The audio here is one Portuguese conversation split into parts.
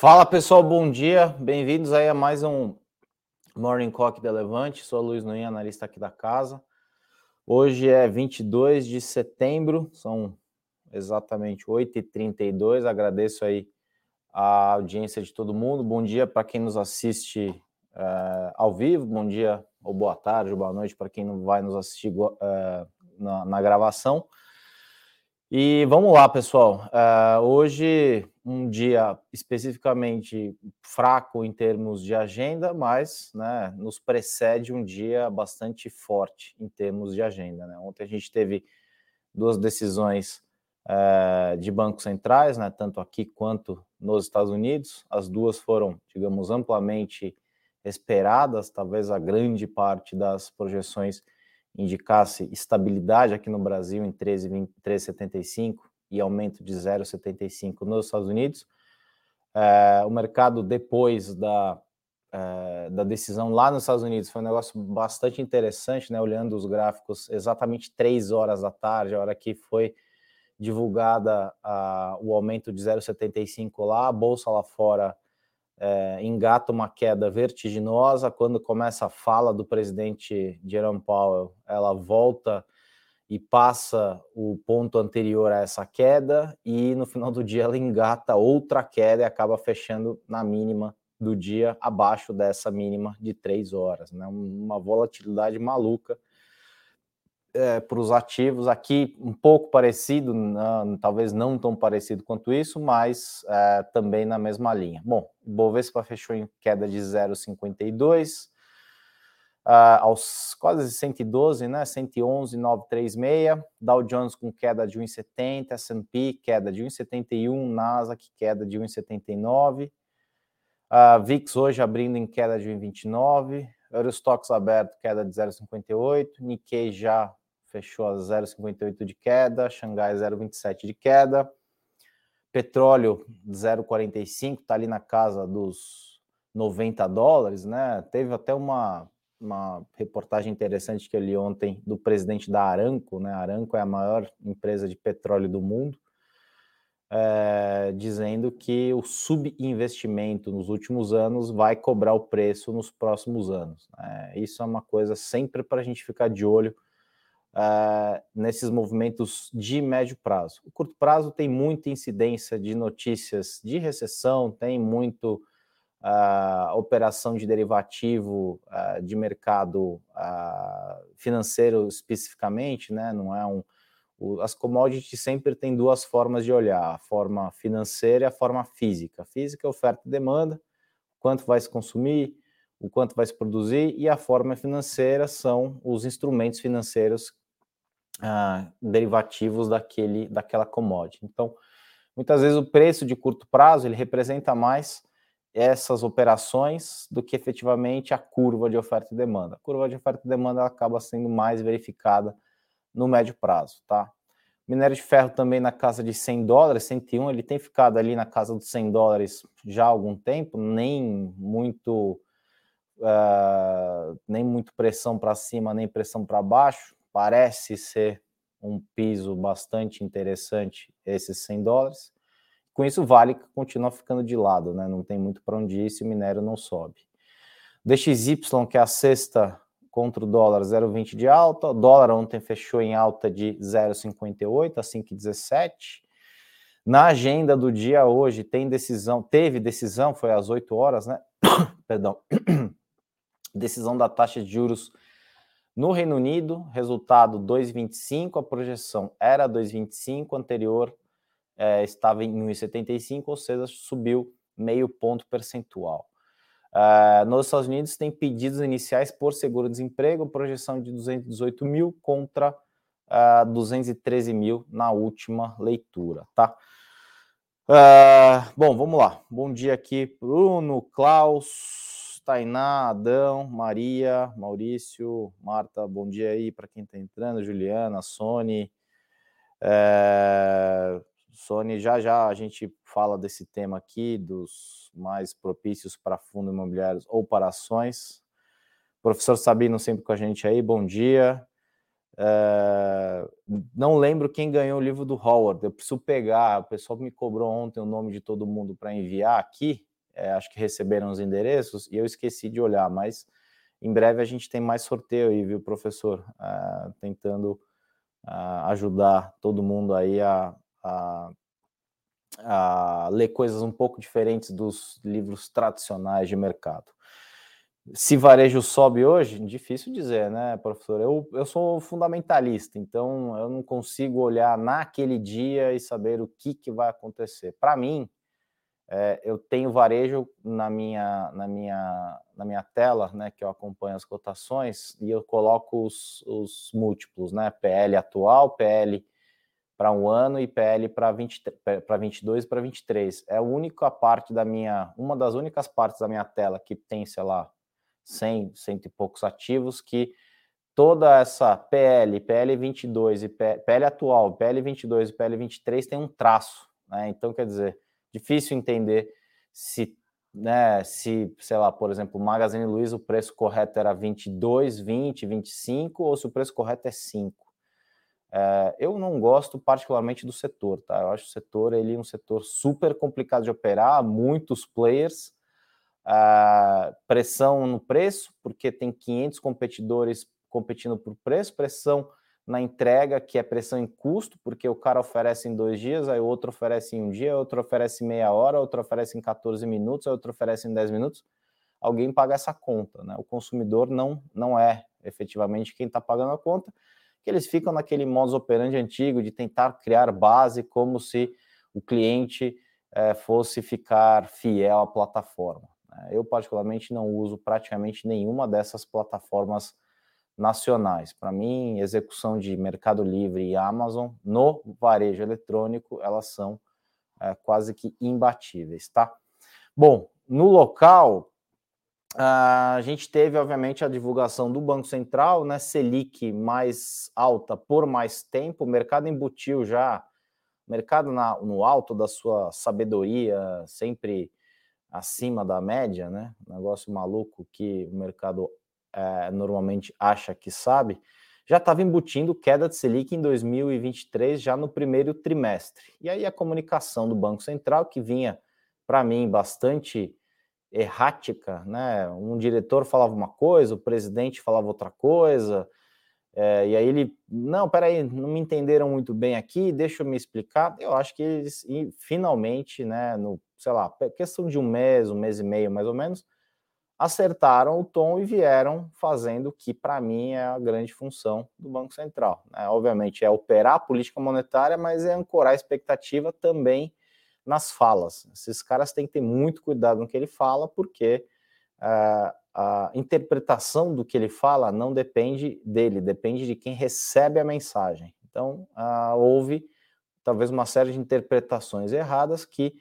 Fala pessoal, bom dia, bem-vindos aí a mais um Morning Cock da Levante. Sou Luiz Noinha, analista aqui da casa. Hoje é 22 de setembro, são exatamente 8h32. Agradeço aí a audiência de todo mundo. Bom dia para quem nos assiste uh, ao vivo, bom dia ou boa tarde ou boa noite para quem não vai nos assistir uh, na, na, gravação. E vamos lá, pessoal. Uh, hoje um dia especificamente fraco em termos de agenda, mas né, nos precede um dia bastante forte em termos de agenda. Né? Ontem a gente teve duas decisões uh, de bancos centrais, né, tanto aqui quanto nos Estados Unidos. As duas foram, digamos, amplamente esperadas, talvez a grande parte das projeções indicasse estabilidade aqui no Brasil em 13,75 e aumento de 0,75 nos Estados Unidos. É, o mercado, depois da, é, da decisão lá nos Estados Unidos, foi um negócio bastante interessante, né? Olhando os gráficos, exatamente três horas da tarde, a hora que foi divulgada a, o aumento de 0,75 lá, a bolsa lá fora é, engata uma queda vertiginosa. Quando começa a fala do presidente Jerome Powell, ela volta e passa o ponto anterior a essa queda, e no final do dia ela engata outra queda e acaba fechando na mínima do dia, abaixo dessa mínima de três horas. Né? Uma volatilidade maluca é, para os ativos aqui um pouco parecido, não, talvez não tão parecido quanto isso, mas é, também na mesma linha. Bom, Bovespa fechou em queda de 0,52 uh, aos quase 112, né? 111,936. Dow Jones com queda de 1,70, S&P queda de 1,71, Nasdaq queda de 1,79. Uh, VIX hoje abrindo em queda de 1,29. Eurostox aberto, queda de 0,58. Nikkei já fechou a 0,58 de queda, Xangai 0,27 de queda, petróleo 0,45, está ali na casa dos 90 dólares, né? Teve até uma, uma reportagem interessante que eu li ontem do presidente da Aramco, né? A Aramco é a maior empresa de petróleo do mundo, é, dizendo que o subinvestimento nos últimos anos vai cobrar o preço nos próximos anos. É, isso é uma coisa sempre para a gente ficar de olho uh, nesses movimentos de médio prazo. O curto prazo tem muita incidência de notícias de recessão, tem muito uh, operação de derivativo uh, de mercado financeiro especificamente, né? Não é um as commodities sempre têm duas formas de olhar, a forma financeira e a forma física. A física é oferta e demanda, quanto vai se consumir, o quanto vai se produzir, e a forma financeira são os instrumentos financeiros uh, derivativos daquele, daquela commodity. Então, muitas vezes o preço de curto prazo ele representa mais essas operações do que efetivamente a curva de oferta e demanda. A curva de oferta e demanda acaba sendo mais verificada no médio prazo, tá? Minério de ferro também na casa de 100 dólares, 101, ele tem ficado ali na casa dos 100 dólares já há algum tempo, nem muito uh, nem muito pressão para cima, nem pressão para baixo parece ser um piso bastante interessante, esses 100 dólares. Com isso, vale que continua ficando de lado, né? Não tem muito para onde ir se o minério não sobe. DXY, que é a sexta contra o dólar, 0,20 de alta. O dólar ontem fechou em alta de 0,58 a 5,17. Na agenda do dia hoje tem decisão, teve decisão, foi às 8 horas, né? Perdão. decisão da taxa de juros no Reino Unido, resultado 2,25, a projeção era 2,25, anterior é, estava em 1,75, ou seja, subiu meio ponto percentual. Uh, nos Estados Unidos tem pedidos iniciais por seguro-desemprego, projeção de 218 mil contra uh, 213 mil na última leitura, tá? Uh, bom, vamos lá. Bom dia aqui, Bruno, Klaus, Tainá, Adão, Maria, Maurício, Marta, bom dia aí para quem está entrando, Juliana, Sony. É... Sony, já já a gente fala desse tema aqui, dos mais propícios para fundos imobiliários ou para ações. Professor Sabino sempre com a gente aí, bom dia. É... Não lembro quem ganhou o livro do Howard, eu preciso pegar, o pessoal me cobrou ontem o nome de todo mundo para enviar aqui, é, acho que receberam os endereços e eu esqueci de olhar, mas em breve a gente tem mais sorteio aí, viu, professor? Uh, tentando uh, ajudar todo mundo aí a, a, a ler coisas um pouco diferentes dos livros tradicionais de mercado. Se varejo sobe hoje, difícil dizer, né, professor? Eu, eu sou fundamentalista, então eu não consigo olhar naquele dia e saber o que, que vai acontecer. Para mim, é, eu tenho varejo na minha, na, minha, na minha tela, né, que eu acompanho as cotações, e eu coloco os, os múltiplos, né, PL atual, PL para um ano e PL para 22 e para 23. É a única parte da minha, uma das únicas partes da minha tela que tem, sei lá, 100, cento e poucos ativos, que toda essa PL, PL 22 e PL atual, PL 22 e PL 23 tem um traço, né? Então, quer dizer, difícil entender se, né, se, sei lá, por exemplo, Magazine Luiza, o preço correto era 22, 20, 25, ou se o preço correto é 5. É, eu não gosto particularmente do setor, tá? Eu acho o setor ele é um setor super complicado de operar, muitos players, a pressão no preço, porque tem 500 competidores competindo por preço, pressão na entrega, que é pressão em custo, porque o cara oferece em dois dias, aí o outro oferece em um dia, outro oferece meia hora, outro oferece em 14 minutos, outro oferece em 10 minutos. Alguém paga essa conta, né? O consumidor não, não é efetivamente quem está pagando a conta, que eles ficam naquele modus operandi antigo de tentar criar base como se o cliente é, fosse ficar fiel à plataforma. Né? Eu, particularmente, não uso praticamente nenhuma dessas plataformas nacionais. Para mim, execução de Mercado Livre e Amazon no varejo eletrônico, elas são é, quase que imbatíveis, tá? Bom, no local, a gente teve, obviamente, a divulgação do Banco Central, né? Selic mais alta por mais tempo, o mercado embutiu já, mercado na, no alto da sua sabedoria, sempre acima da média, né? Negócio maluco que o mercado é, normalmente acha que sabe, já estava embutindo queda de Selic em 2023, já no primeiro trimestre. E aí a comunicação do Banco Central, que vinha, para mim, bastante errática, né? Um diretor falava uma coisa, o presidente falava outra coisa, é, e aí ele, não, peraí, não me entenderam muito bem aqui, deixa eu me explicar. Eu acho que eles finalmente, né, no sei lá, questão de um mês, um mês e meio mais ou menos, acertaram o tom e vieram fazendo o que, para mim, é a grande função do Banco Central. Né? Obviamente, é operar a política monetária, mas é ancorar a expectativa também nas falas. Esses caras têm que ter muito cuidado no que ele fala, porque uh, a interpretação do que ele fala não depende dele, depende de quem recebe a mensagem. Então, uh, houve talvez uma série de interpretações erradas que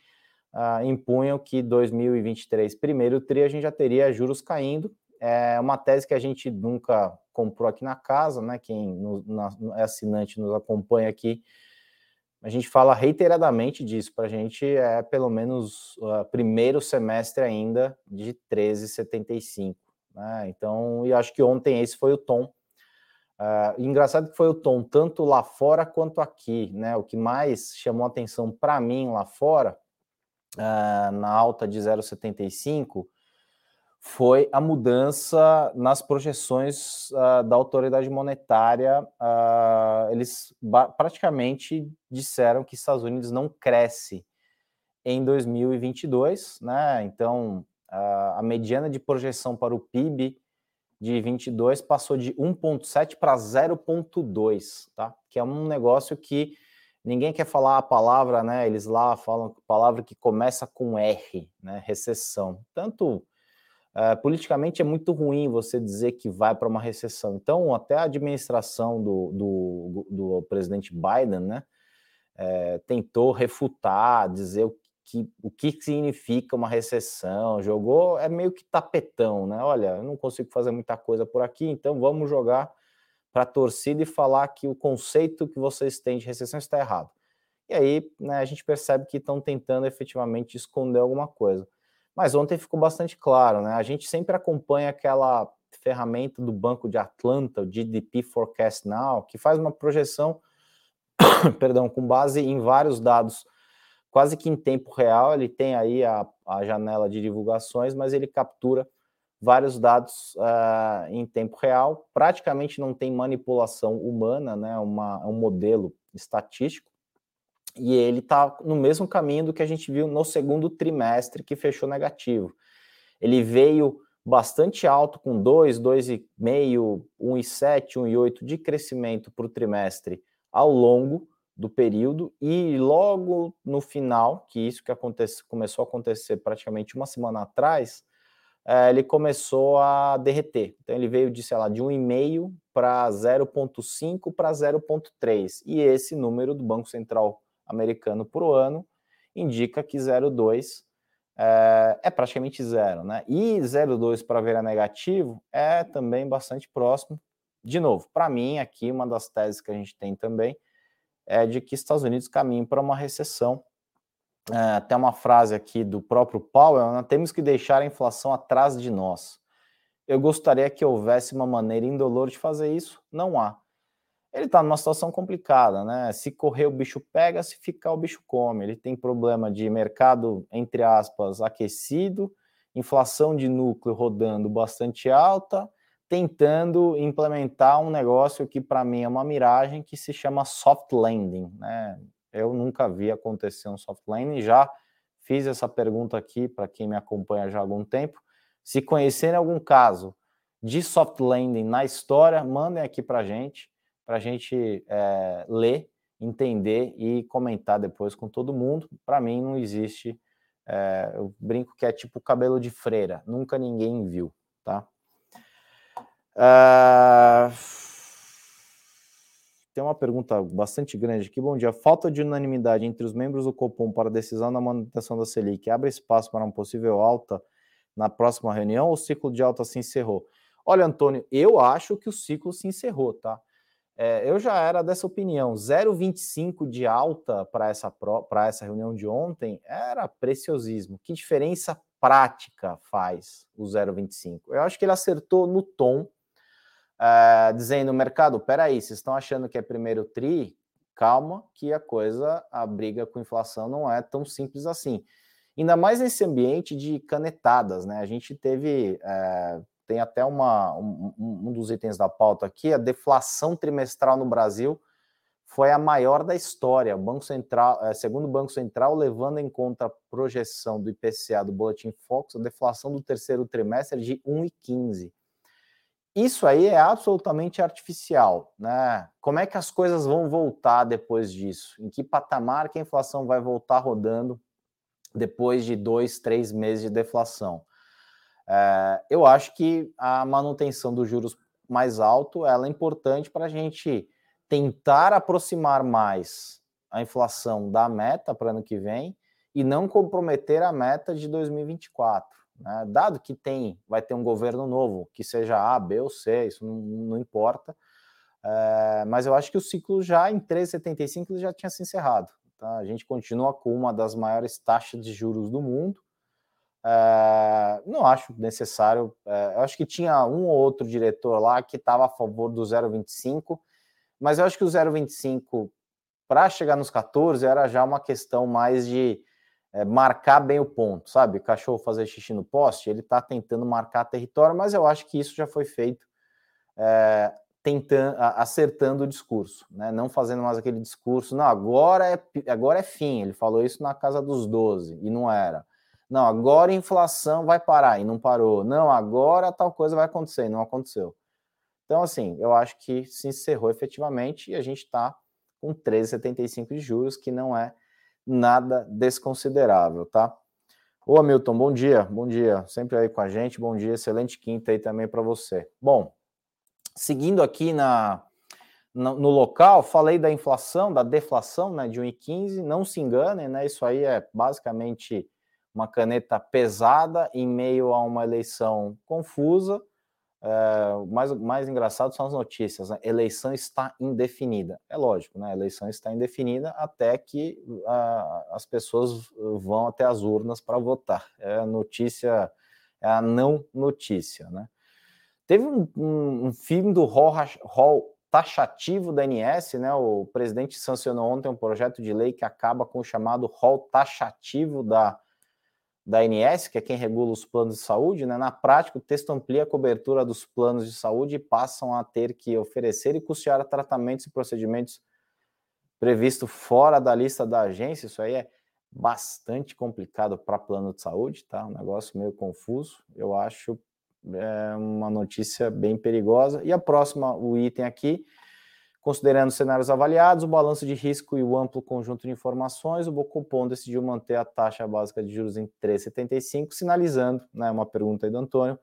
uh, impunham que 2023, primeiro tri, a gente já teria juros caindo. É uma tese que a gente nunca comprou aqui na casa, né? Quem no, na, é assinante nos acompanha aqui, a gente fala reiteradamente disso. Para a gente é pelo menos uh, primeiro semestre ainda de 13,75. Né? Então, e acho que ontem esse foi o tom. Uh, engraçado que foi o tom tanto lá fora quanto aqui, né? O que mais chamou atenção para mim lá fora uh, na alta de 0,75 foi a mudança nas projeções uh, da autoridade monetária. Uh, eles praticamente disseram que Estados Unidos não cresce em 2022, né? Então, uh, a mediana de projeção para o PIB de 22 passou de 1,7 para 0,2, tá? Que é um negócio que ninguém quer falar a palavra, né? Eles lá falam palavra que começa com R, né? Recessão. Tanto uh, politicamente é muito ruim você dizer que vai para uma recessão. Então, até a administração do, do, do presidente Biden, né? É, tentou refutar, dizer o que, o que significa uma recessão, jogou, é meio que tapetão, né? Olha, eu não consigo fazer muita coisa por aqui, então vamos jogar para a torcida e falar que o conceito que vocês têm de recessão está errado. E aí né, a gente percebe que estão tentando efetivamente esconder alguma coisa. Mas ontem ficou bastante claro, né? A gente sempre acompanha aquela ferramenta do Banco de Atlanta, o GDP Forecast Now, que faz uma projeção, perdão, com base em vários dados quase que em tempo real. Ele tem aí a, a janela de divulgações, mas ele captura vários dados uh, em tempo real. Praticamente não tem manipulação humana, né? Uma, um modelo estatístico. E ele está no mesmo caminho do que a gente viu no segundo trimestre, que fechou negativo. Ele veio bastante alto, com 2, 2,5, 1,7, 1,8 de crescimento por trimestre ao longo do período, e logo no final, que isso que acontece, começou a acontecer praticamente uma semana atrás, é, ele começou a derreter. Então ele veio de, sei lá, de 1,5 para 0,5 para 0,3. E esse número do Banco Central americano por ano indica que 0,2 é, é, praticamente zero, né? E 0,2 para ver a negativo é também bastante próximo. De novo, para mim, aqui uma das teses que a gente tem também é de que Estados Unidos caminham para uma recessão. É, até uma frase aqui do próprio Powell: nós temos que deixar a inflação atrás de nós. Eu gostaria que houvesse uma maneira indolor de fazer isso, não há ele está numa situação complicada, né? Se correr o bicho pega, se ficar o bicho come. Ele tem problema de mercado, entre aspas, aquecido, inflação de núcleo rodando bastante alta, tentando implementar um negócio que para mim é uma miragem que se chama soft landing, né? Eu nunca vi acontecer um soft landing, já fiz essa pergunta aqui para quem me acompanha já há algum tempo. Se conhecerem algum caso de soft landing na história, mandem aqui para gente para a gente é, ler, entender e comentar depois com todo mundo. Para mim, não existe. É, eu brinco que é tipo cabelo de freira, nunca ninguém viu, tá? Uh, tem uma pergunta bastante grande aqui. Bom dia. Falta de unanimidade entre os membros do Copom para a decisão da manutenção da Selic abre espaço para uma possível alta na próxima reunião ou o ciclo de alta se encerrou? Olha, Antônio, eu acho que o ciclo se encerrou, tá? É, eu já era dessa opinião. 0,25 de alta para essa, essa reunião de ontem era preciosismo. Que diferença prática faz o 0,25? Eu acho que ele acertou no tom, é, dizendo: mercado, peraí, vocês estão achando que é primeiro tri? Calma, que a coisa, a briga com inflação não é tão simples assim. Ainda mais nesse ambiente de canetadas, né? A gente teve. É, tem até uma, um, um dos itens da pauta aqui, a deflação trimestral no Brasil foi a maior da história. O Banco Central, é, segundo o Banco Central, levando em conta a projeção do IPCA do Boletim Fox, a deflação do terceiro trimestre é de 1,15. Isso aí é absolutamente artificial, né? Como é que as coisas vão voltar depois disso? Em que patamar que a inflação vai voltar rodando depois de dois, três meses de deflação? É, eu acho que a manutenção dos juros mais alto ela é importante para a gente tentar aproximar mais a inflação da meta para ano que vem e não comprometer a meta de 2024. Né? Dado que tem, vai ter um governo novo, que seja A, B ou C, isso não, não importa. É, mas eu acho que o ciclo já em 3,75 já tinha se encerrado. Tá? A gente continua com uma das maiores taxas de juros do mundo. É, não acho necessário. É, eu acho que tinha um ou outro diretor lá que estava a favor do 0,25, mas eu acho que o 0,25 para chegar nos 14 era já uma questão mais de é, marcar bem o ponto, sabe? Cachorro fazer xixi no poste, ele está tentando marcar território, mas eu acho que isso já foi feito tentando, acertando o discurso, né? Não fazendo mais aquele discurso, não, agora é, agora é fim. Ele falou isso na casa dos 12 e não era. Não, agora a inflação vai parar e não parou. Não, agora tal coisa vai acontecer e não aconteceu. Então, assim, eu acho que se encerrou efetivamente e a gente está com 13,75 de juros, que não é nada desconsiderável, tá? Ô, Hamilton, bom dia, bom dia, sempre aí com a gente, bom dia, excelente quinta aí também para você. Bom, seguindo aqui na, no, no, local, falei da inflação, da deflação, né, de 1,15, não se enganem, né, isso aí é basicamente uma caneta pesada em meio a uma eleição confusa. É, mais, mais engraçado são as notícias. Né? Eleição está indefinida. É lógico, né? Eleição está indefinida até que as pessoas vão até as urnas para votar. É a notícia, é a não notícia, né? Teve um, um, um filme do Hall, Hall taxativo da ANS, né? O presidente sancionou ontem um projeto de lei que acaba com o chamado rol taxativo da, da ANS, que é quem regula os planos de saúde, né? Na prática, o texto amplia a cobertura dos planos de saúde e passam a ter que oferecer e custear tratamentos e procedimentos previstos fora da lista da agência. Isso aí é bastante complicado para plano de saúde, tá? Um negócio meio confuso. Eu acho é uma notícia bem perigosa. E a próxima, o item aqui, considerando cenários avaliados, o balanço de risco e o amplo conjunto de informações, o Bocopom decidiu manter a taxa básica de juros em 3,75, sinalizando, né, uma pergunta aí do Antônio,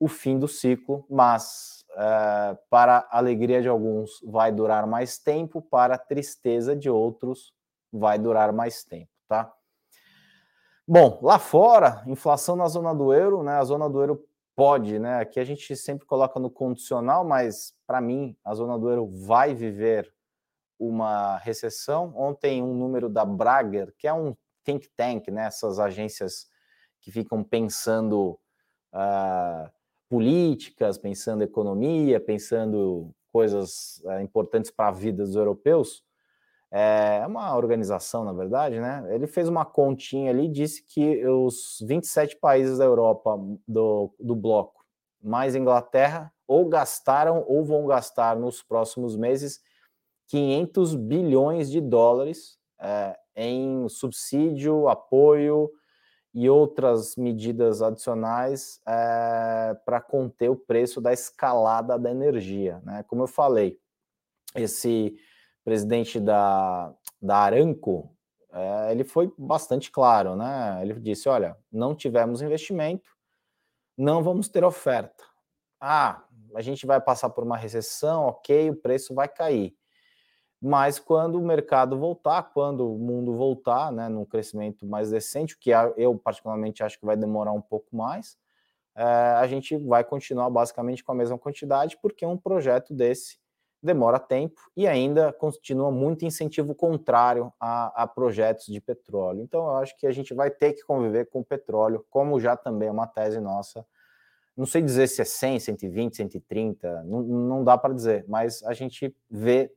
o fim do ciclo, mas é, para a alegria de alguns vai durar mais tempo, para a tristeza de outros vai durar mais tempo, tá? Bom, lá fora, inflação na zona do euro, né? A zona do euro pode, né? Aqui a gente sempre coloca no condicional, mas para mim a zona do euro vai viver uma recessão. Ontem um número da Brager, que é um think tank, né? Essas agências que ficam pensando uh, políticas, pensando economia, pensando coisas uh, importantes para a vida dos europeus. É uma organização, na verdade, né? Ele fez uma continha ali, disse que os 27 países da Europa do, do bloco, mais Inglaterra, ou gastaram ou vão gastar nos próximos meses 500 bilhões de dólares é, em subsídio, apoio e outras medidas adicionais é, para conter o preço da escalada da energia. Né? Como eu falei, esse presidente da, da Aranco, é, ele foi bastante claro, né? Ele disse: olha, não tivemos investimento, não vamos ter oferta. Ah, a gente vai passar por uma recessão, ok, o preço vai cair. Mas quando o mercado voltar, quando o mundo voltar, né, num crescimento mais decente, o que eu particularmente acho que vai demorar um pouco mais, é, a gente vai continuar basicamente com a mesma quantidade, porque um projeto desse demora tempo e ainda continua muito incentivo contrário a, a, projetos de petróleo. Então, eu acho que a gente vai ter que conviver com o petróleo, como já também é uma tese nossa. Não sei dizer se é 100, 120, 130, não, não dá para dizer, mas a gente vê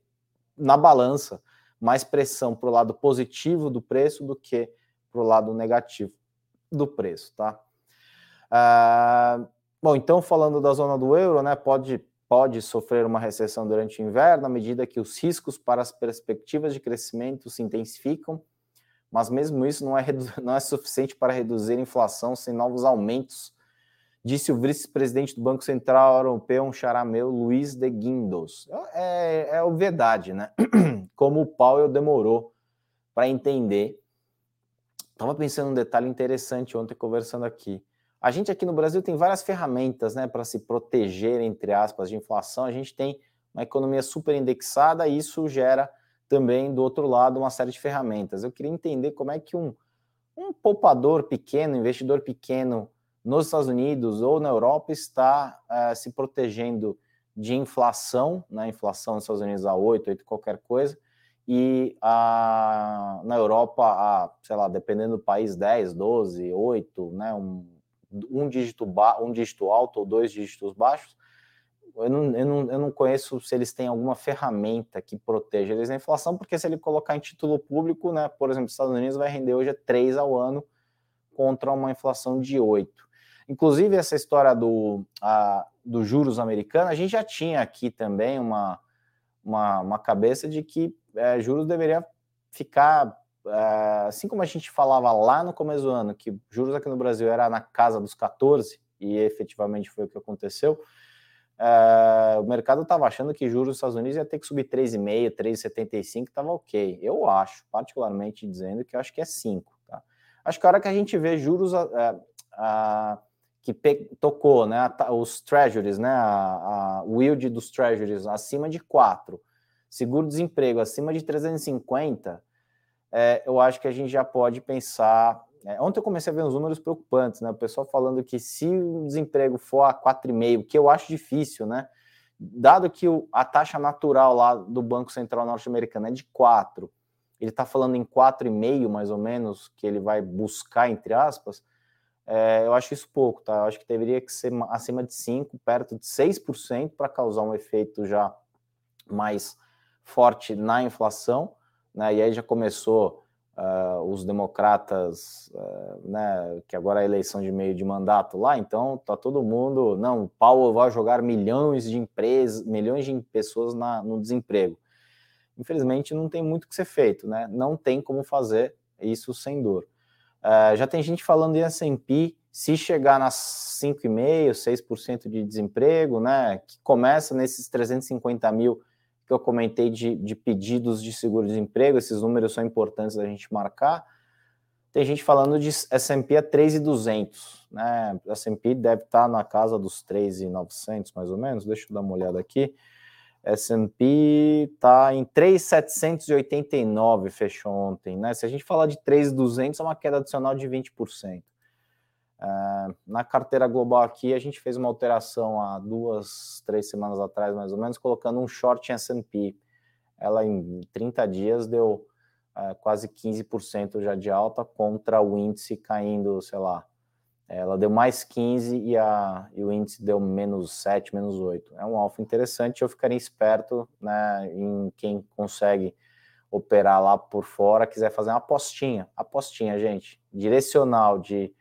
na balança mais pressão para o lado positivo do preço do que para o lado negativo do preço, tá? Ah, bom, então falando da zona do euro, né, pode pode sofrer uma recessão durante o inverno à medida que os riscos para as perspectivas de crescimento se intensificam, mas mesmo isso não é, não é suficiente para reduzir a inflação sem novos aumentos, disse o vice-presidente do Banco Central Europeu, um charameu, Luiz de Guindos. É, é verdade, né? Como o Powell demorou para entender. Estava pensando um detalhe interessante ontem conversando aqui. A gente aqui no Brasil tem várias ferramentas né, para se proteger, entre aspas, de inflação. A gente tem uma economia super indexada e isso gera também, do outro lado, uma série de ferramentas. Eu queria entender como é que um, um poupador pequeno, investidor pequeno nos Estados Unidos ou na Europa está uh, se protegendo de inflação, né, inflação nos Estados Unidos a 8, 8 qualquer coisa, e na Europa, a, sei lá, dependendo do país, 10, 12, 8, né, um, um dígito, ba um dígito alto ou dois dígitos baixos, eu não, eu, não, eu não conheço se eles têm alguma ferramenta que proteja eles da inflação, porque se ele colocar em título público, né, por exemplo, os Estados Unidos vai render hoje 3 ao ano contra uma inflação de 8. Inclusive, essa história do, a, do juros americano, a gente já tinha aqui também uma, uma, uma cabeça de que é, juros deveria ficar assim como a gente falava lá no começo do ano, que juros aqui no Brasil era na casa dos 14, e efetivamente foi o que aconteceu, uh, o mercado estava achando que juros dos Estados Unidos ia ter que subir 3,5, 3,75, estava ok. Eu acho, particularmente dizendo que eu acho que é 5. Tá? Acho que a hora que a gente vê juros uh, uh, que tocou, né, os treasuries, né, a, a, yield dos treasuries acima de 4, seguro-desemprego acima de 350, é, eu acho que a gente já pode pensar. É, ontem eu comecei a ver uns números preocupantes, né? O pessoal falando que se o desemprego for a 4,5, que eu acho difícil, né? Dado que o, a taxa natural lá do Banco Central norte-americano é de 4, ele está falando em 4,5 mais ou menos, que ele vai buscar, entre aspas, é, eu acho isso pouco, tá? Eu acho que deveria que ser acima de 5, perto de 6% para causar um efeito já mais forte na inflação, né? E aí já começou uh, os democratas, uh, né? Que agora é eleição de meio de mandato lá, então tá todo mundo, não, o Paulo vai jogar milhões de empresas, milhões de pessoas na, no desemprego. Infelizmente não tem muito que ser feito, né? Não tem como fazer isso sem dor. Uh, já tem gente falando em S&P, se chegar nas 5,5%, 6% de desemprego, né, que começa nesses 350 mil que eu comentei de, de pedidos de seguro-desemprego, esses números são importantes da gente marcar. Tem gente falando de S&P a 3,200, né? S&P deve estar na casa dos 3,900 mais ou menos. Deixa eu dar uma olhada aqui. S&P está em 3,789, fechou ontem, né? Se a gente falar de 3,200, é uma queda adicional de 20%. Uh, na carteira global aqui, a gente fez uma alteração há duas, três semanas atrás, mais ou menos, colocando um short em S&P. Ela, em 30 dias, deu uh, quase 15% já de alta contra o índice caindo, sei lá, ela deu mais 15 e, a, e o índice deu menos 7, menos 8. É um alfa interessante, eu ficaria esperto né, em quem consegue operar lá por fora, quiser fazer uma apostinha, apostinha, gente, direcional de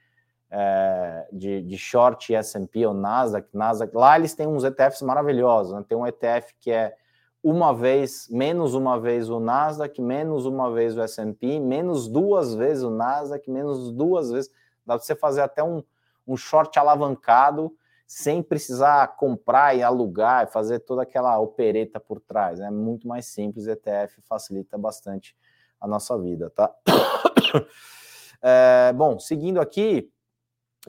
é, de, de short S&P ou Nasdaq, Nasdaq, lá eles têm uns ETFs maravilhosos, né? tem um ETF que é uma vez, menos uma vez o Nasdaq, menos uma vez o S&P, menos duas vezes o Nasdaq, menos duas vezes, dá para você fazer até um, um short alavancado, sem precisar comprar e alugar e fazer toda aquela opereta por trás, é né? muito mais simples, ETF facilita bastante a nossa vida, tá? É, bom, seguindo aqui,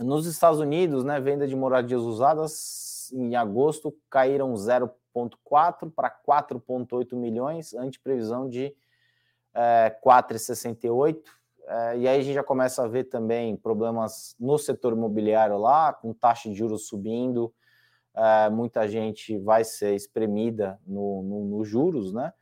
nos Estados Unidos, né, venda de moradias usadas em agosto caíram 0,4 para 4,8 milhões, ante previsão de é, 4,68. É, e aí a gente já começa a ver também problemas no setor imobiliário lá, com taxa de juros subindo, é, muita gente vai ser espremida nos no, no juros, né?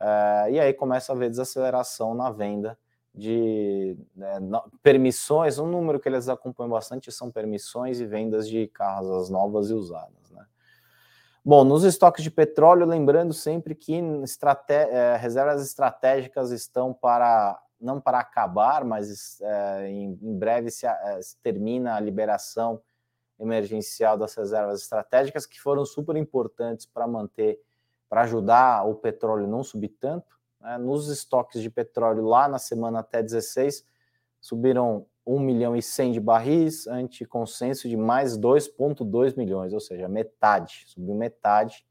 É, e aí começa a ver desaceleração na venda de né, permissões, um número que eles acompanham bastante são permissões e vendas de carros novas e usadas. Né? Bom, nos estoques de petróleo, lembrando sempre que é, reservas estratégicas estão para, não para acabar, mas é, em, em, breve se, é, se termina a liberação emergencial das reservas estratégicas, que foram super importantes para manter, para ajudar o petróleo não subir tanto né, nos estoques de petróleo lá na semana até 16, subiram 1 milhão e 100 de barris, ante consenso de mais 2,2 milhões, ou seja, metade, subiu metade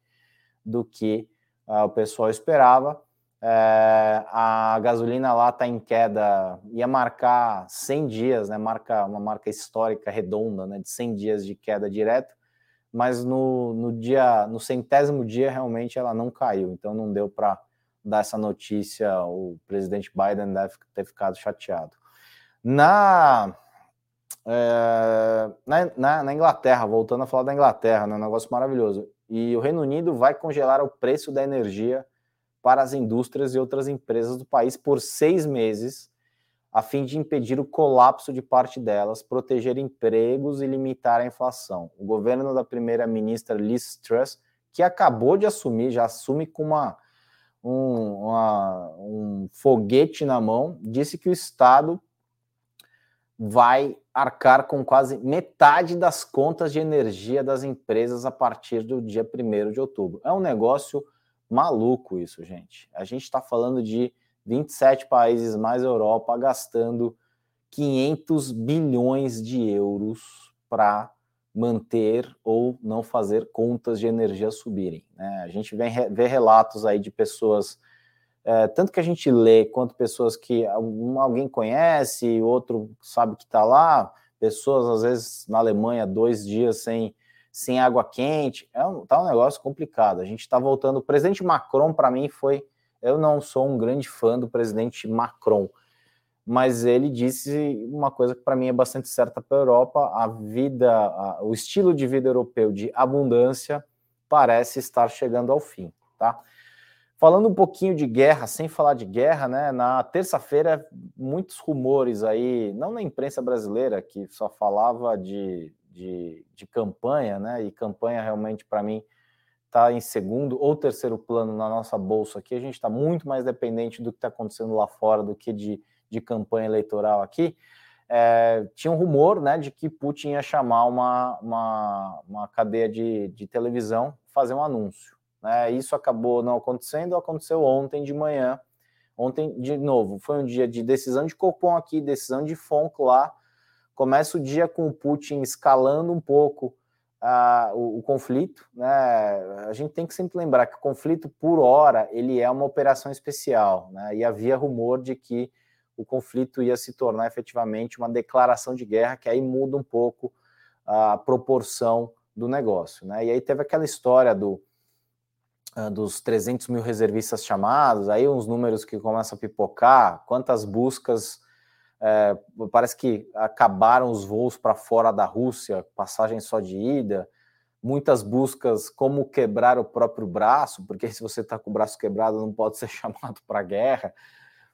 do que uh, o pessoal esperava. É, a gasolina lá está em queda, ia marcar 100 dias, né, marca uma marca histórica redonda, né, de 100 dias de queda direto, mas no, no dia, no centésimo dia, realmente ela não caiu, então não deu para dar essa notícia, o presidente Biden deve ter ficado chateado. Na, é, na, na, na, Inglaterra, voltando a falar da Inglaterra, né, um negócio maravilhoso. E o Reino Unido vai congelar o preço da energia para as indústrias e outras empresas do país por seis meses, a fim de impedir o colapso de parte delas, proteger empregos e limitar a inflação. O governo da primeira-ministra Liz Truss, que acabou de assumir, já assume com uma um, uma, um foguete na mão, disse que o Estado vai arcar com quase metade das contas de energia das empresas a partir do dia 1 de outubro. É um negócio maluco isso, gente. A gente está falando de 27 países mais Europa gastando 500 bilhões de euros para manter ou não fazer contas de energia subirem. Né? A gente vem vê relatos aí de pessoas, é, tanto que a gente lê, quanto pessoas que alguém conhece, outro sabe que está lá, pessoas às vezes na Alemanha dois dias sem, sem água quente, é um, tá um negócio complicado. A gente está voltando. O presidente Macron, para mim, foi. Eu não sou um grande fã do presidente Macron, mas ele disse uma coisa que para mim é bastante certa para a Europa: a vida, a, o estilo de vida europeu de abundância parece estar chegando ao fim, tá? Falando um pouquinho de guerra, sem falar de guerra, né? Na terça-feira, muitos rumores aí, não na imprensa brasileira, que só falava de, de, de campanha, né? E campanha realmente, para mim, está em segundo ou terceiro plano na nossa bolsa aqui, a gente está muito mais dependente do que está acontecendo lá fora do que de, de campanha eleitoral aqui. É, tinha um rumor né, de que Putin ia chamar uma, uma, uma cadeia de, de televisão fazer um anúncio. Né? Isso acabou não acontecendo, aconteceu ontem de manhã. Ontem, de novo, foi um dia de decisão de Copom aqui, decisão de FONC lá. Começa o dia com o Putin escalando um pouco uh, o, o, conflito. Né? A gente tem que sempre lembrar que o conflito, por hora, ele é uma operação especial. Né? E havia rumor de que o conflito ia se tornar efetivamente uma declaração de guerra, que aí muda um pouco a proporção do negócio. Né? E aí teve aquela história do, uh, dos 300 mil reservistas chamados, aí uns números que começam a pipocar, quantas buscas, é, parece que acabaram os voos para fora da Rússia, passagem só de ida, muitas buscas como quebrar o próprio braço, porque se você está com o braço quebrado não pode ser chamado para guerra,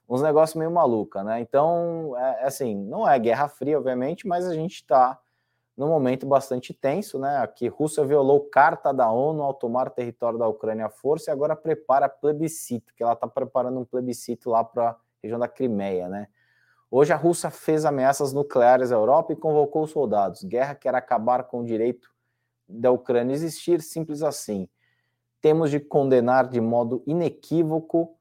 uns negócios meio maluca, né? Então, é, assim, não é guerra fria, obviamente, mas a gente está num momento bastante tenso, né? Aqui, Rússia violou carta da ONU ao tomar território da Ucrânia à força e agora prepara plebiscito, que ela está preparando um plebiscito lá para a região da Crimeia, né? Hoje a Rússia fez ameaças nucleares à Europa e convocou soldados. Guerra quer acabar com o direito da Ucrânia existir, simples assim. Temos de condenar de modo inequívoco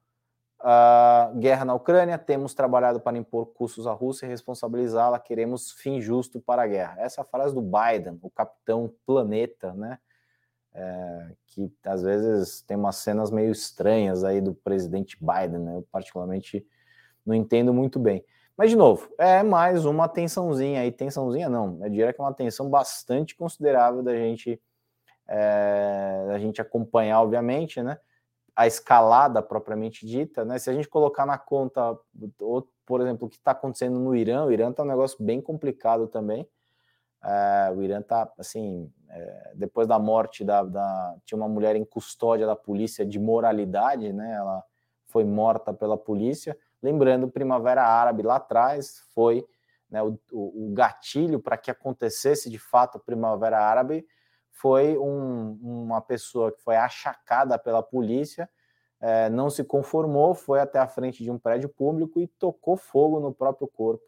a guerra na Ucrânia, temos trabalhado para impor custos à Rússia e responsabilizá-la, queremos fim justo para a guerra. Essa é a frase do Biden, o capitão planeta, né? É, que às vezes tem umas cenas meio estranhas aí do presidente Biden, né? Eu particularmente não entendo muito bem. Mas, de novo, é mais uma tensãozinha aí, tensãozinha não, eu diria que é uma tensão bastante considerável da gente, é, da gente acompanhar, obviamente, né? A escalada propriamente dita, né? Se a gente colocar na conta, por exemplo, o que está acontecendo no Irã, o Irã está um negócio bem complicado também. É, o Irã está, assim, é, depois da morte da, da, Tinha uma mulher em custódia da polícia de moralidade, né? Ela foi morta pela polícia. Lembrando, Primavera Árabe lá atrás foi né, o, o gatilho para que acontecesse de fato a Primavera Árabe foi um, uma pessoa que foi achacada pela polícia, é, não se conformou, foi até a frente de um prédio público e tocou fogo no próprio corpo.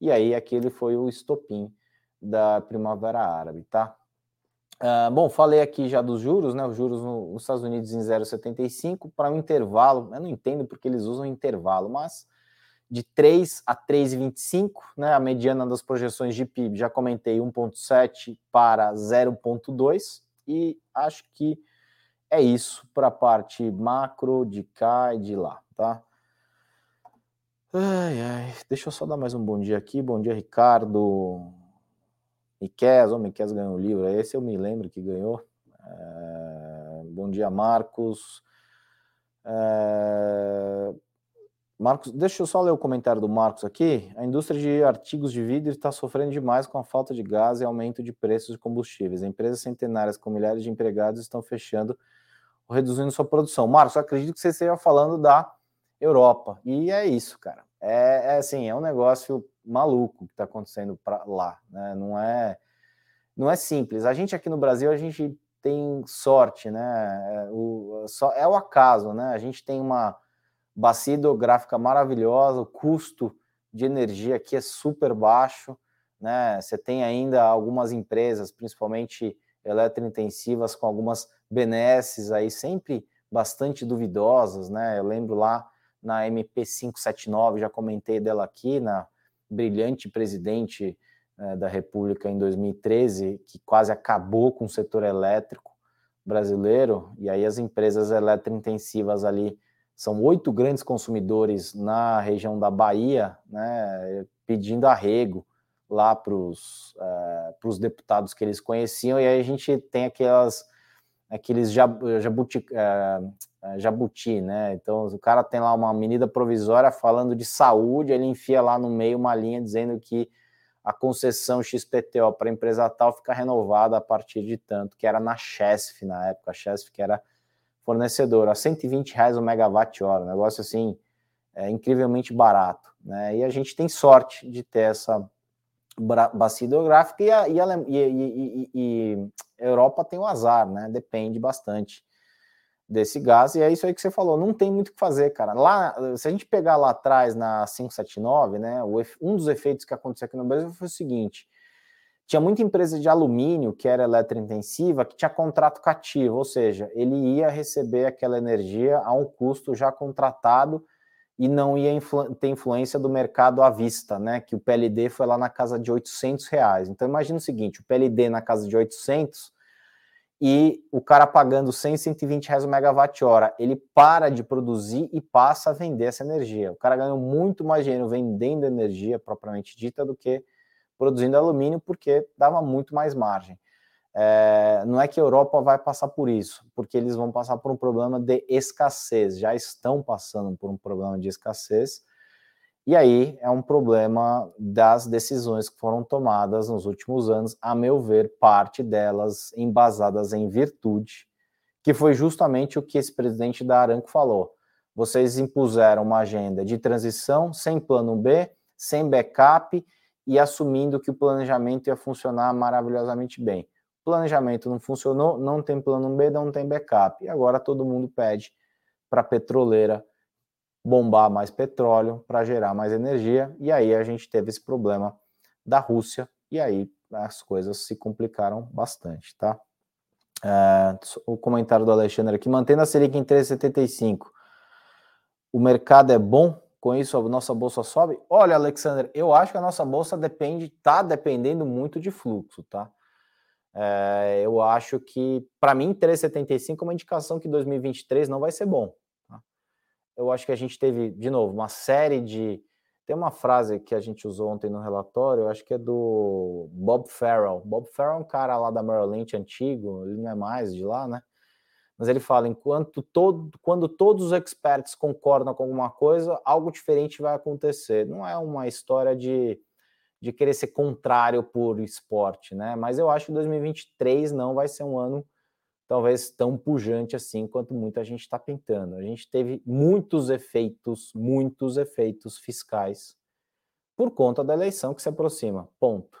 E aí aquele foi o estopim da Primavera Árabe, tá? Uh, bom, falei aqui já dos juros, né? Os juros no, nos Estados Unidos em 0,75 para um intervalo. Eu não entendo porque eles usam intervalo, mas de 3 a 3,25, né? A mediana das projeções de PIB, já comentei, 1,7 para 0,2, e acho que é isso para a parte macro de cá e de lá, tá? Ai, ai, deixa eu só dar mais um bom dia aqui. Bom dia, Ricardo. Miquel, o Miquel ganhou o livro, esse eu me lembro que ganhou. É... Bom dia, Marcos. É... Marcos, deixa eu só ler o comentário do Marcos aqui. A indústria de artigos de vidro está sofrendo demais com a falta de gás e aumento de preços de combustíveis. Empresas centenárias com milhares de empregados estão fechando ou reduzindo sua produção. Marcos, acredito que você esteja falando da Europa. E é isso, cara. É, é assim, é um negócio maluco que está acontecendo lá. Né? Não é, não é simples. A gente aqui no Brasil, a gente tem sorte, né? É o, é o acaso, né? A gente tem uma bacia hidrográfica maravilhosa, o custo de energia aqui é super baixo, né? Você tem ainda algumas empresas, principalmente eletrointensivas, com algumas benesses aí sempre bastante duvidosas, né? Eu lembro lá na MP579, já comentei dela aqui, na brilhante presidente eh, da República em 2013, que quase acabou com o setor elétrico brasileiro, e aí as empresas eletrointensivas ali são oito grandes consumidores na região da Bahia, né, pedindo arrego lá para os uh, deputados que eles conheciam, e aí a gente tem aquelas, aqueles jab, jabuti, uh, jabuti, né? Então o cara tem lá uma medida provisória falando de saúde, ele enfia lá no meio uma linha dizendo que a concessão XPTO para empresa tal fica renovada a partir de tanto, que era na Chesf na época, a Chesf que era fornecedor a 120 reais o megawatt hora, um negócio assim é, incrivelmente barato, né? E a gente tem sorte de ter essa bacia hidrográfica e a, e, a, e, e, a Europa tem o azar, né? Depende bastante desse gás, e é isso aí que você falou, não tem muito o que fazer, cara. Lá, se a gente pegar lá atrás na 579, né, um dos efeitos que aconteceu aqui no Brasil foi o seguinte: tinha muita empresa de alumínio que era eletrointensiva que tinha contrato cativo, ou seja, ele ia receber aquela energia a um custo já contratado e não ia influ ter influência do mercado à vista, né? Que o PLD foi lá na casa de 800 reais. Então imagina o seguinte: o PLD na casa de 800 e o cara pagando 100, 120 reais o megawatt-hora, ele para de produzir e passa a vender essa energia. O cara ganhou muito mais dinheiro vendendo energia propriamente dita do que produzindo alumínio, porque dava muito mais margem. É, não é que a Europa vai passar por isso, porque eles vão passar por um problema de escassez, já estão passando por um problema de escassez, e aí é um problema das decisões que foram tomadas nos últimos anos, a meu ver, parte delas embasadas em virtude, que foi justamente o que esse presidente da Aranco falou. Vocês impuseram uma agenda de transição sem plano B, sem backup e assumindo que o planejamento ia funcionar maravilhosamente bem. O planejamento não funcionou, não tem plano B, não tem backup. E agora todo mundo pede para a petroleira bombar mais petróleo para gerar mais energia, e aí a gente teve esse problema da Rússia, e aí as coisas se complicaram bastante, tá? É, o comentário do Alexandre aqui, mantendo a Selic em 3,75, o mercado é bom, com isso a nossa bolsa sobe? Olha, Alexandre, eu acho que a nossa bolsa depende, tá dependendo muito de fluxo, tá? É, eu acho que, para mim, 3,75 é uma indicação que 2023 não vai ser bom, eu acho que a gente teve, de novo, uma série de. Tem uma frase que a gente usou ontem no relatório, eu acho que é do Bob Farrell. Bob Farrell é um cara lá da Merrill Lynch antigo, ele não é mais de lá, né? Mas ele fala: enquanto todo, quando todos os experts concordam com alguma coisa, algo diferente vai acontecer. Não é uma história de, de querer ser contrário por esporte, né? Mas eu acho que 2023 não vai ser um ano talvez tão pujante assim quanto muita gente está pintando. A gente teve muitos efeitos, muitos efeitos fiscais por conta da eleição que se aproxima. Ponto.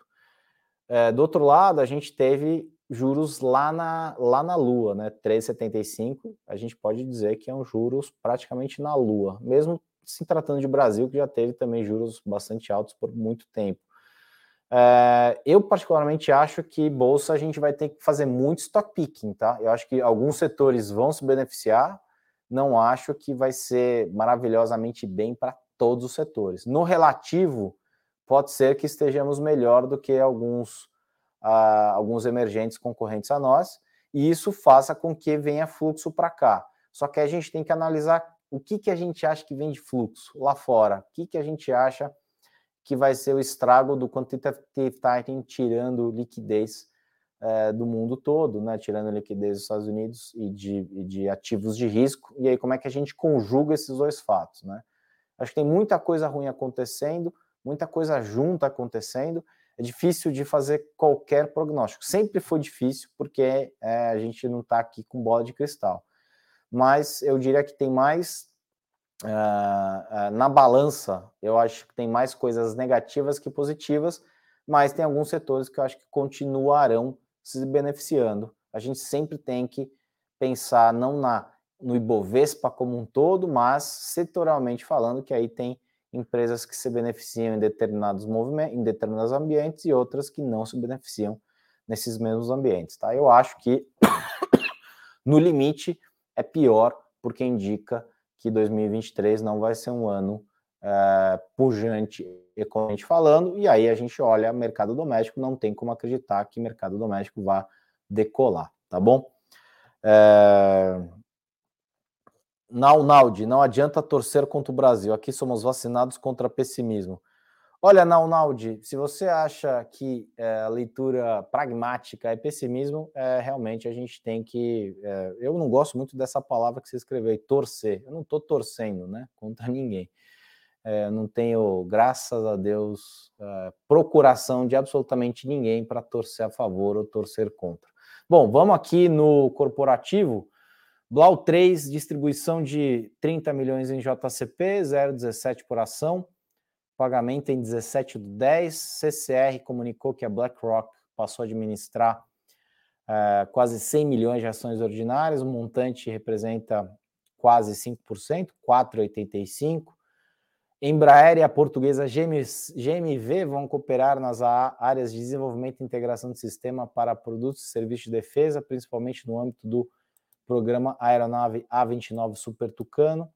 É, do outro lado, a gente teve juros lá na, lá na Lua, né? 3,75. A gente pode dizer que é um juros praticamente na Lua, mesmo se tratando de Brasil, que já teve também juros bastante altos por muito tempo. É, eu, particularmente, acho que bolsa a gente vai ter que fazer muito stock picking, tá? Eu acho que alguns setores vão se beneficiar, não acho que vai ser maravilhosamente bem para todos os setores. No relativo, pode ser que estejamos melhor do que alguns, uh, alguns emergentes concorrentes a nós, e isso faça com que venha fluxo para cá. Só que a gente tem que analisar o que, que a gente acha que vem de fluxo lá fora, o que, que a gente acha que vai ser o estrago do quantitative tightening tirando liquidez é, do mundo todo, né? tirando liquidez dos Estados Unidos e de, de ativos de risco. E aí, como é que a gente conjuga esses dois fatos? Né? Acho que tem muita coisa ruim acontecendo, muita coisa junta acontecendo. É difícil de fazer qualquer prognóstico. Sempre foi difícil, porque é, a gente não está aqui com bola de cristal. Mas eu diria que tem mais Uh, uh, na balança, eu acho que tem mais coisas negativas que positivas, mas tem alguns setores que eu acho que continuarão se beneficiando. A gente sempre tem que pensar não na no Ibovespa como um todo, mas setorialmente falando, que aí tem empresas que se beneficiam em determinados movimentos, em determinados ambientes e outras que não se beneficiam nesses mesmos ambientes, tá? Eu acho que no limite é pior porque indica que 2023 não vai ser um ano é, pujante economicamente falando, e aí a gente olha mercado doméstico, não tem como acreditar que mercado doméstico vá decolar, tá bom? É... Naunaldi, não adianta torcer contra o Brasil, aqui somos vacinados contra pessimismo. Olha, Naunaldi, se você acha que é, a leitura pragmática é pessimismo, é, realmente a gente tem que. É, eu não gosto muito dessa palavra que você escreveu, torcer. Eu não estou torcendo né, contra ninguém. É, não tenho, graças a Deus, é, procuração de absolutamente ninguém para torcer a favor ou torcer contra. Bom, vamos aqui no corporativo. Blau 3, distribuição de 30 milhões em JCP, 0,17 por ação. pagamento em 17 do 10. CCR comunicou que a BlackRock passou a administrar uh, quase 100 milhões de ações ordinárias, o montante representa quase 5%, 4,85%. Embraer e a portuguesa GMV vão cooperar nas áreas de desenvolvimento e integração de sistema para produtos e serviços de defesa, principalmente no âmbito do programa Aeronave A29 Super Tucano.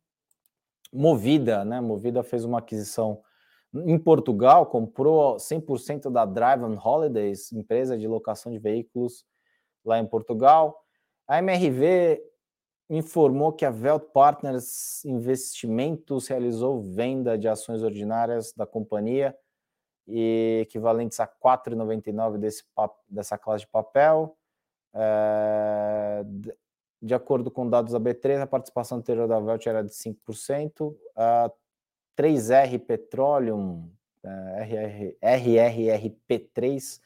Movida, né? Movida fez uma aquisição em Portugal, comprou 100% da Drive on Holidays, empresa de locação de veículos lá em Portugal. A MRV informou que a Velt Partners Investimentos realizou venda de ações ordinárias da companhia e equivalentes a 4,99 desse dessa classe de papel. É, de acordo com dados da B3, a participação anterior da Velt era de 5%. A 3R Petroleum, RR, RRRP3,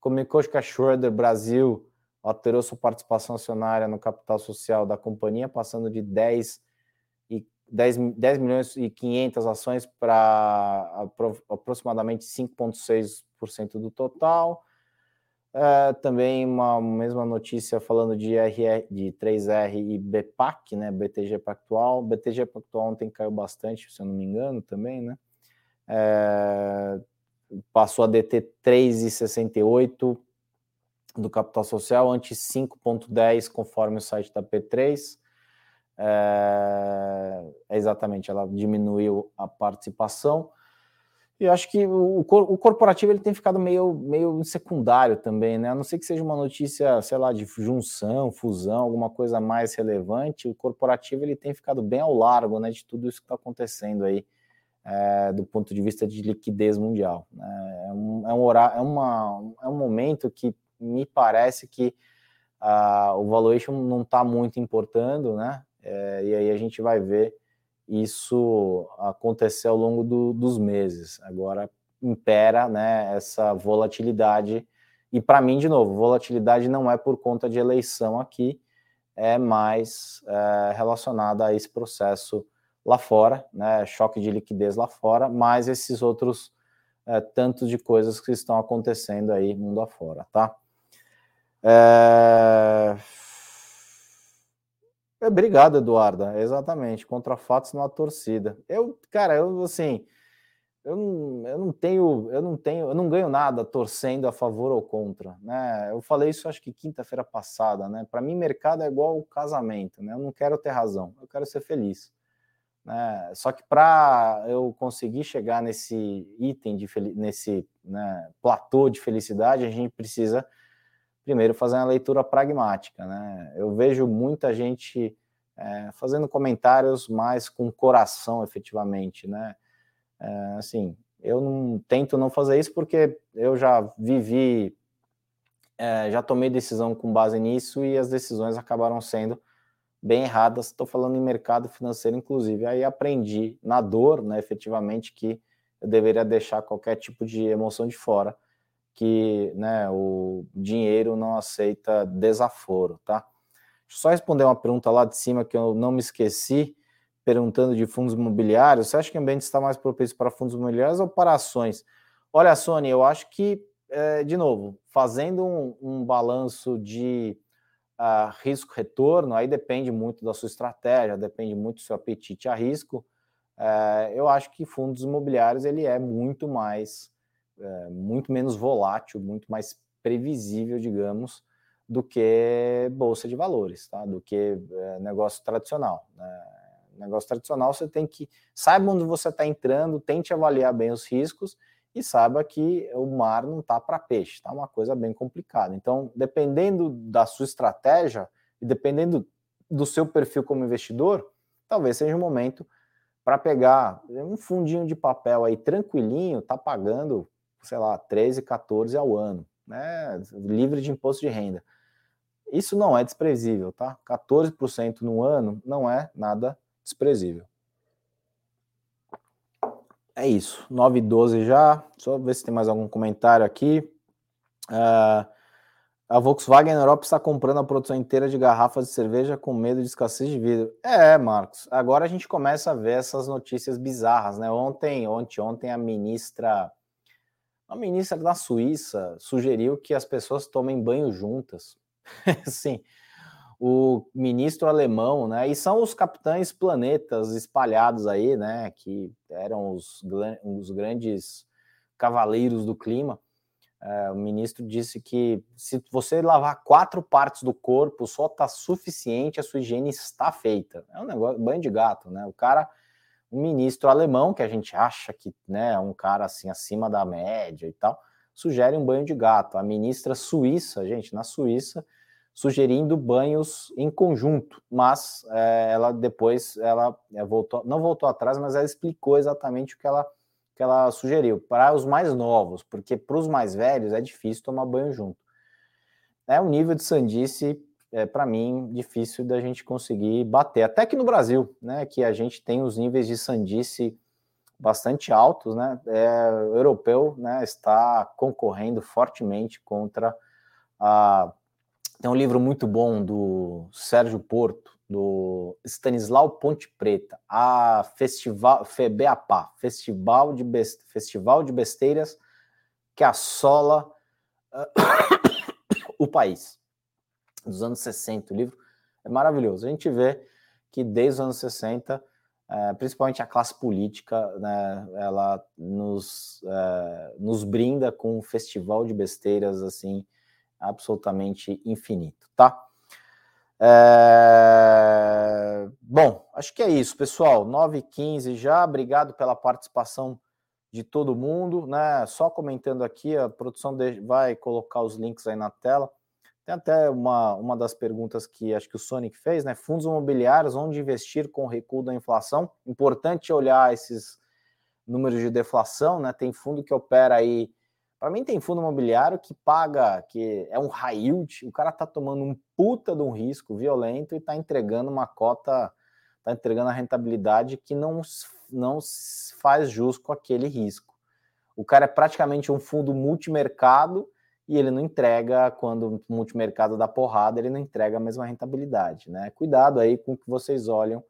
comunicou que a Schroeder Brasil alterou sua participação acionária no capital social da companhia, passando de 10, e 10, 10 milhões e 500 ações para aproximadamente 5,6% do total. É, também uma mesma notícia falando de, RR, de 3R e BPAC, né, BTG Pactual. BTG Pactual ontem caiu bastante, se eu não me engano, também, né? É, passou a DT 3,68 do capital social, antes 5,10 conforme o site da P3. É, exatamente, ela diminuiu a participação. E acho que o, o corporativo ele tem ficado meio, meio secundário também, né? A não ser que seja uma notícia, sei lá, de junção, fusão, alguma coisa mais relevante, o corporativo ele tem ficado bem ao largo né, de tudo isso que está acontecendo aí, é, do ponto de vista de liquidez mundial. Né? É, um, é, um horário, é, uma, é um momento que me parece que uh, o valuation não está muito importando, né? É, e aí a gente vai ver isso acontecer ao longo do, dos meses. Agora impera né, essa volatilidade. E para mim, de novo, volatilidade não é por conta de eleição aqui, é mais é, relacionada a esse processo lá fora, né, choque de liquidez lá fora, mais esses outros é, tantos de coisas que estão acontecendo aí mundo afora, tá? É... Obrigado, Eduarda. Exatamente. Contra fatos na torcida. Eu, cara, eu assim, eu não, eu não tenho, eu não tenho, eu não ganho nada torcendo a favor ou contra, né? Eu falei isso acho que quinta-feira passada, né? Para mim, mercado é igual casamento, né? Eu não quero ter razão, eu quero ser feliz. Né? Só que para eu conseguir chegar nesse item de nesse né, platô de felicidade, a gente precisa primeiro fazer uma leitura pragmática, né? Eu vejo muita gente é, fazendo comentários mais com coração, efetivamente, né? É, assim, eu não tento não fazer isso porque eu já vivi, é, já tomei decisão com base nisso e as decisões acabaram sendo bem erradas. Estou falando em mercado financeiro, inclusive. Aí aprendi na dor, né, efetivamente, que eu deveria deixar qualquer tipo de emoção de fora que né, o dinheiro não aceita desaforo, tá? Deixa eu só responder uma pergunta lá de cima que eu não me esqueci, perguntando de fundos imobiliários. Você acha que o ambiente está mais propício para fundos imobiliários ou para ações? Olha, Sônia, eu acho que, é, de novo, fazendo um, um balanço de uh, risco-retorno, aí depende muito da sua estratégia, depende muito do seu apetite a risco. Uh, eu acho que fundos imobiliários ele é muito mais é, muito menos volátil, muito mais previsível, digamos, do que bolsa de valores, tá? Do que é, negócio tradicional. Né? Negócio tradicional você tem que saiba onde você está entrando, tente avaliar bem os riscos e saiba que o mar não está para peixe, tá? Uma coisa bem complicada. Então, dependendo da sua estratégia e dependendo do seu perfil como investidor, talvez seja o um momento para pegar um fundinho de papel aí tranquilinho, tá pagando sei lá, 13, 14 ao ano, né? Livre de imposto de renda. Isso não é desprezível, tá? 14% no ano não é nada desprezível. É isso, 9 e 12 já. Só ver se tem mais algum comentário aqui. Uh, A Volkswagen na Europa está comprando a produção inteira de garrafas de cerveja com medo de escassez de vidro. É, Marcos. Agora a gente começa a ver essas notícias bizarras, né? Ontem, ontem, ontem a ministra, a ministra da Suíça sugeriu que as pessoas tomem banho juntas. Sim. O ministro alemão, né? E são os capitães planetas espalhados aí, né? Que eram os, os grandes cavaleiros do clima é, o ministro disse que se você lavar quatro partes do corpo, só está suficiente, a sua higiene está feita. É um negócio, banho de gato, né? O cara, um ministro alemão, que a gente acha que né, é um cara assim acima da média e tal, sugere um banho de gato. A ministra suíça, gente, na Suíça, sugerindo banhos em conjunto, mas é, ela depois ela é, voltou, não voltou atrás, mas ela explicou exatamente o que ela que ela sugeriu para os mais novos, porque para os mais velhos é difícil tomar banho junto. É um nível de sandice, é, para mim, difícil da gente conseguir bater. Até que no Brasil, né, que a gente tem os níveis de sandice bastante altos, né, é, o europeu né, está concorrendo fortemente contra a. Tem um livro muito bom do Sérgio Porto, do Stanislau Ponte Preta, a Festival FEBEAPA, Festival de, Best, Festival de Besteiras que assola uh, o país. Dos anos 60, o livro é maravilhoso. A gente vê que desde os anos 60, uh, principalmente a classe política, né, ela nos, uh, nos brinda com um festival de besteiras assim absolutamente infinito, tá? É... Bom, acho que é isso, pessoal. 9h15 já. Obrigado pela participação de todo mundo. Né? Só comentando aqui, a produção vai colocar os links aí na tela. Tem até uma, uma das perguntas que acho que o Sonic fez, né? Fundos imobiliários, onde investir com recuo da inflação? Importante olhar esses números de deflação, né? Tem fundo que opera aí para mim tem fundo imobiliário que paga, que é um high yield, o cara tá tomando um puta de um risco violento e tá entregando uma cota, tá entregando a rentabilidade que não, não faz jus com aquele risco. O cara é praticamente um fundo multimercado e ele não entrega, quando o multimercado dá porrada, ele não entrega a mesma rentabilidade, né? Cuidado aí com o que vocês olham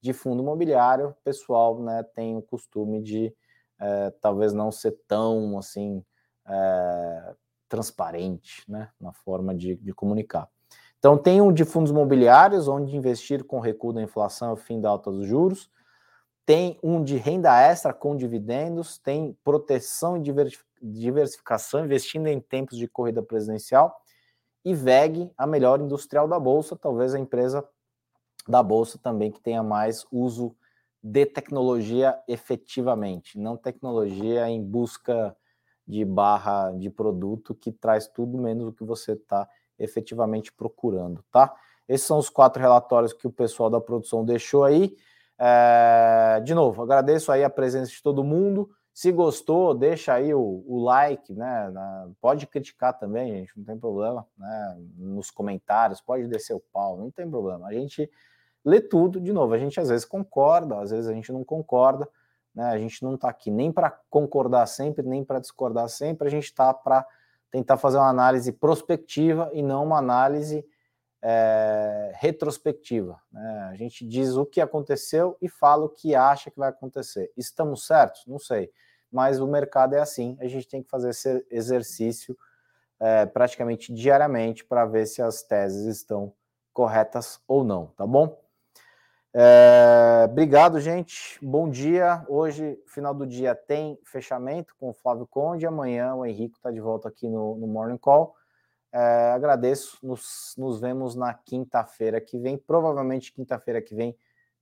de fundo imobiliário, o pessoal né, tem o costume de é, talvez não ser tão assim é, transparente né, na forma de, de, comunicar. Então, tem um de fundos imobiliários, onde investir com recuo da inflação ao fim da alta dos juros. Tem um de renda extra com dividendos. Tem proteção e diversificação, investindo em tempos de corrida presidencial. E VEG, a melhor industrial da Bolsa, talvez a empresa da Bolsa também que tenha mais uso de tecnologia efetivamente, não tecnologia em busca de barra de produto que traz tudo menos o que você está efetivamente procurando, tá? Esses são os quatro relatórios que o pessoal da produção deixou aí. É, de novo, agradeço aí a presença de todo mundo. Se gostou, deixa aí o, o like, né? Na, pode criticar também, gente, não tem problema, né? Nos comentários, pode descer o pau, não tem problema. A gente lê tudo, de novo, a gente às vezes concorda, às vezes a gente não concorda. Né? A gente não está aqui nem para concordar sempre, nem para discordar sempre, a gente está para tentar fazer uma análise prospectiva e não uma análise é, retrospectiva. Né? A gente diz o que aconteceu e fala o que acha que vai acontecer. Estamos certos? Não sei. Mas o mercado é assim, a gente tem que fazer esse exercício é, praticamente diariamente para ver se as teses estão corretas ou não, tá bom? É, obrigado, gente. Bom dia. Hoje, final do dia, tem fechamento com o Flávio Conde. Amanhã o Henrique está de volta aqui no, no Morning Call. É, agradeço. Nos, nos vemos na quinta-feira que vem. Provavelmente quinta-feira que vem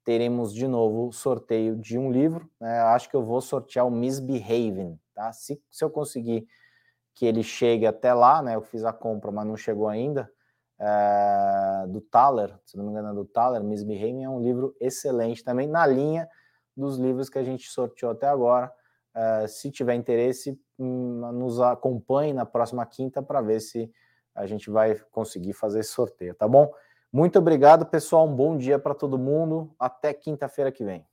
teremos de novo sorteio de um livro. Né? Acho que eu vou sortear o Misbehaving, tá? Se, se eu conseguir que ele chegue até lá, né? Eu fiz a compra, mas não chegou ainda é, do Thaler, se não me engano é do Thaler, Misbehaving, é um livro excelente também, na linha dos livros que a gente sorteou até agora. É, se tiver interesse, hum, nos acompanhe na próxima quinta para ver se a gente vai conseguir fazer esse sorteio, tá bom? Muito obrigado, pessoal. Um bom dia para todo mundo. Até quinta-feira que vem.